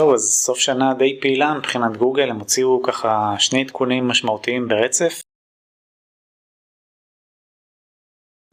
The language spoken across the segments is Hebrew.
טוב, אז סוף שנה די פעילה מבחינת גוגל, הם הוציאו ככה שני עדכונים משמעותיים ברצף.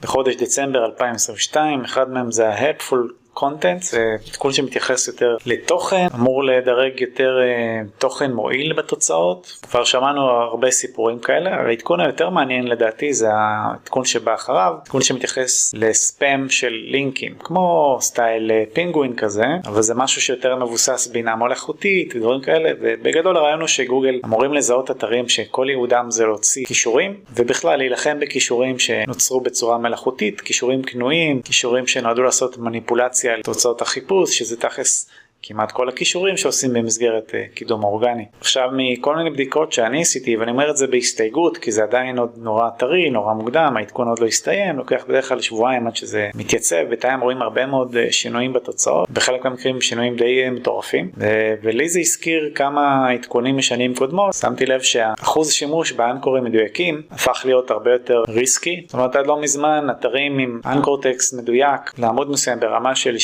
בחודש דצמבר 2022, אחד מהם זה ה-Helpful Content זה עדכון שמתייחס יותר לתוכן אמור לדרג יותר אה, תוכן מועיל בתוצאות. כבר שמענו הרבה סיפורים כאלה העדכון היותר מעניין לדעתי זה העדכון שבא אחריו עדכון שמתייחס לספאם של לינקים כמו סטייל פינגווין כזה אבל זה משהו שיותר מבוסס בינה מלאכותית ודברים כאלה ובגדול הרעיון הוא שגוגל אמורים לזהות אתרים שכל ייעודם זה להוציא קישורים ובכלל להילחם בקישורים שנוצרו בצורה מלאכותית קישורים קנויים קישורים שנועדו לעשות מניפולציה אינדיקציה על תוצאות החיפוש שזה תכלס כמעט כל הכישורים שעושים במסגרת uh, קידום אורגני. עכשיו מכל מיני בדיקות שאני עשיתי ואני אומר את זה בהסתייגות כי זה עדיין עוד נורא טרי נורא מוקדם העדכון עוד לא הסתיים לוקח בדרך כלל שבועיים עד שזה מתייצב בינתיים רואים הרבה מאוד uh, שינויים בתוצאות בחלק מהמקרים שינויים די uh, מטורפים. ולי זה הזכיר כמה עדכונים משנים קודמות. שמתי לב שהאחוז שימוש באנקורים מדויקים הפך להיות הרבה יותר ריסקי. זאת אומרת עד לא מזמן אתרים עם אנקור טקסט מדויק לעמוד מסוים ברמה של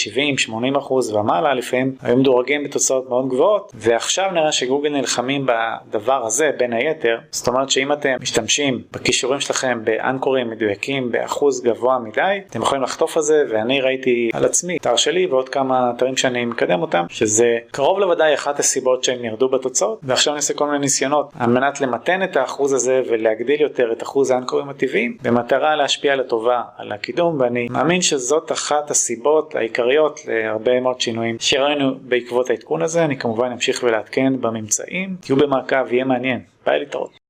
70-80% ומעלה לפעמים היו מדורגים בתוצאות מאוד גבוהות ועכשיו נראה שגוגל נלחמים בדבר הזה בין היתר זאת אומרת שאם אתם משתמשים בכישורים שלכם באנקורים מדויקים באחוז גבוה מדי אתם יכולים לחטוף על זה ואני ראיתי על עצמי אתר שלי ועוד כמה אתרים שאני מקדם אותם שזה קרוב לוודאי אחת הסיבות שהם ירדו בתוצאות ועכשיו אני עושה כל מיני ניסיונות על מנת למתן את האחוז הזה ולהגדיל יותר את אחוז האנקורים הטבעיים במטרה להשפיע לטובה על הקידום ואני מאמין שזאת אחת הסיבות העיקריות להרבה מאוד שינויים שראינו בעקבות העדכון הזה אני כמובן אמשיך ולעדכן בממצאים, תהיו במעקב, יהיה מעניין, ביי להתראות.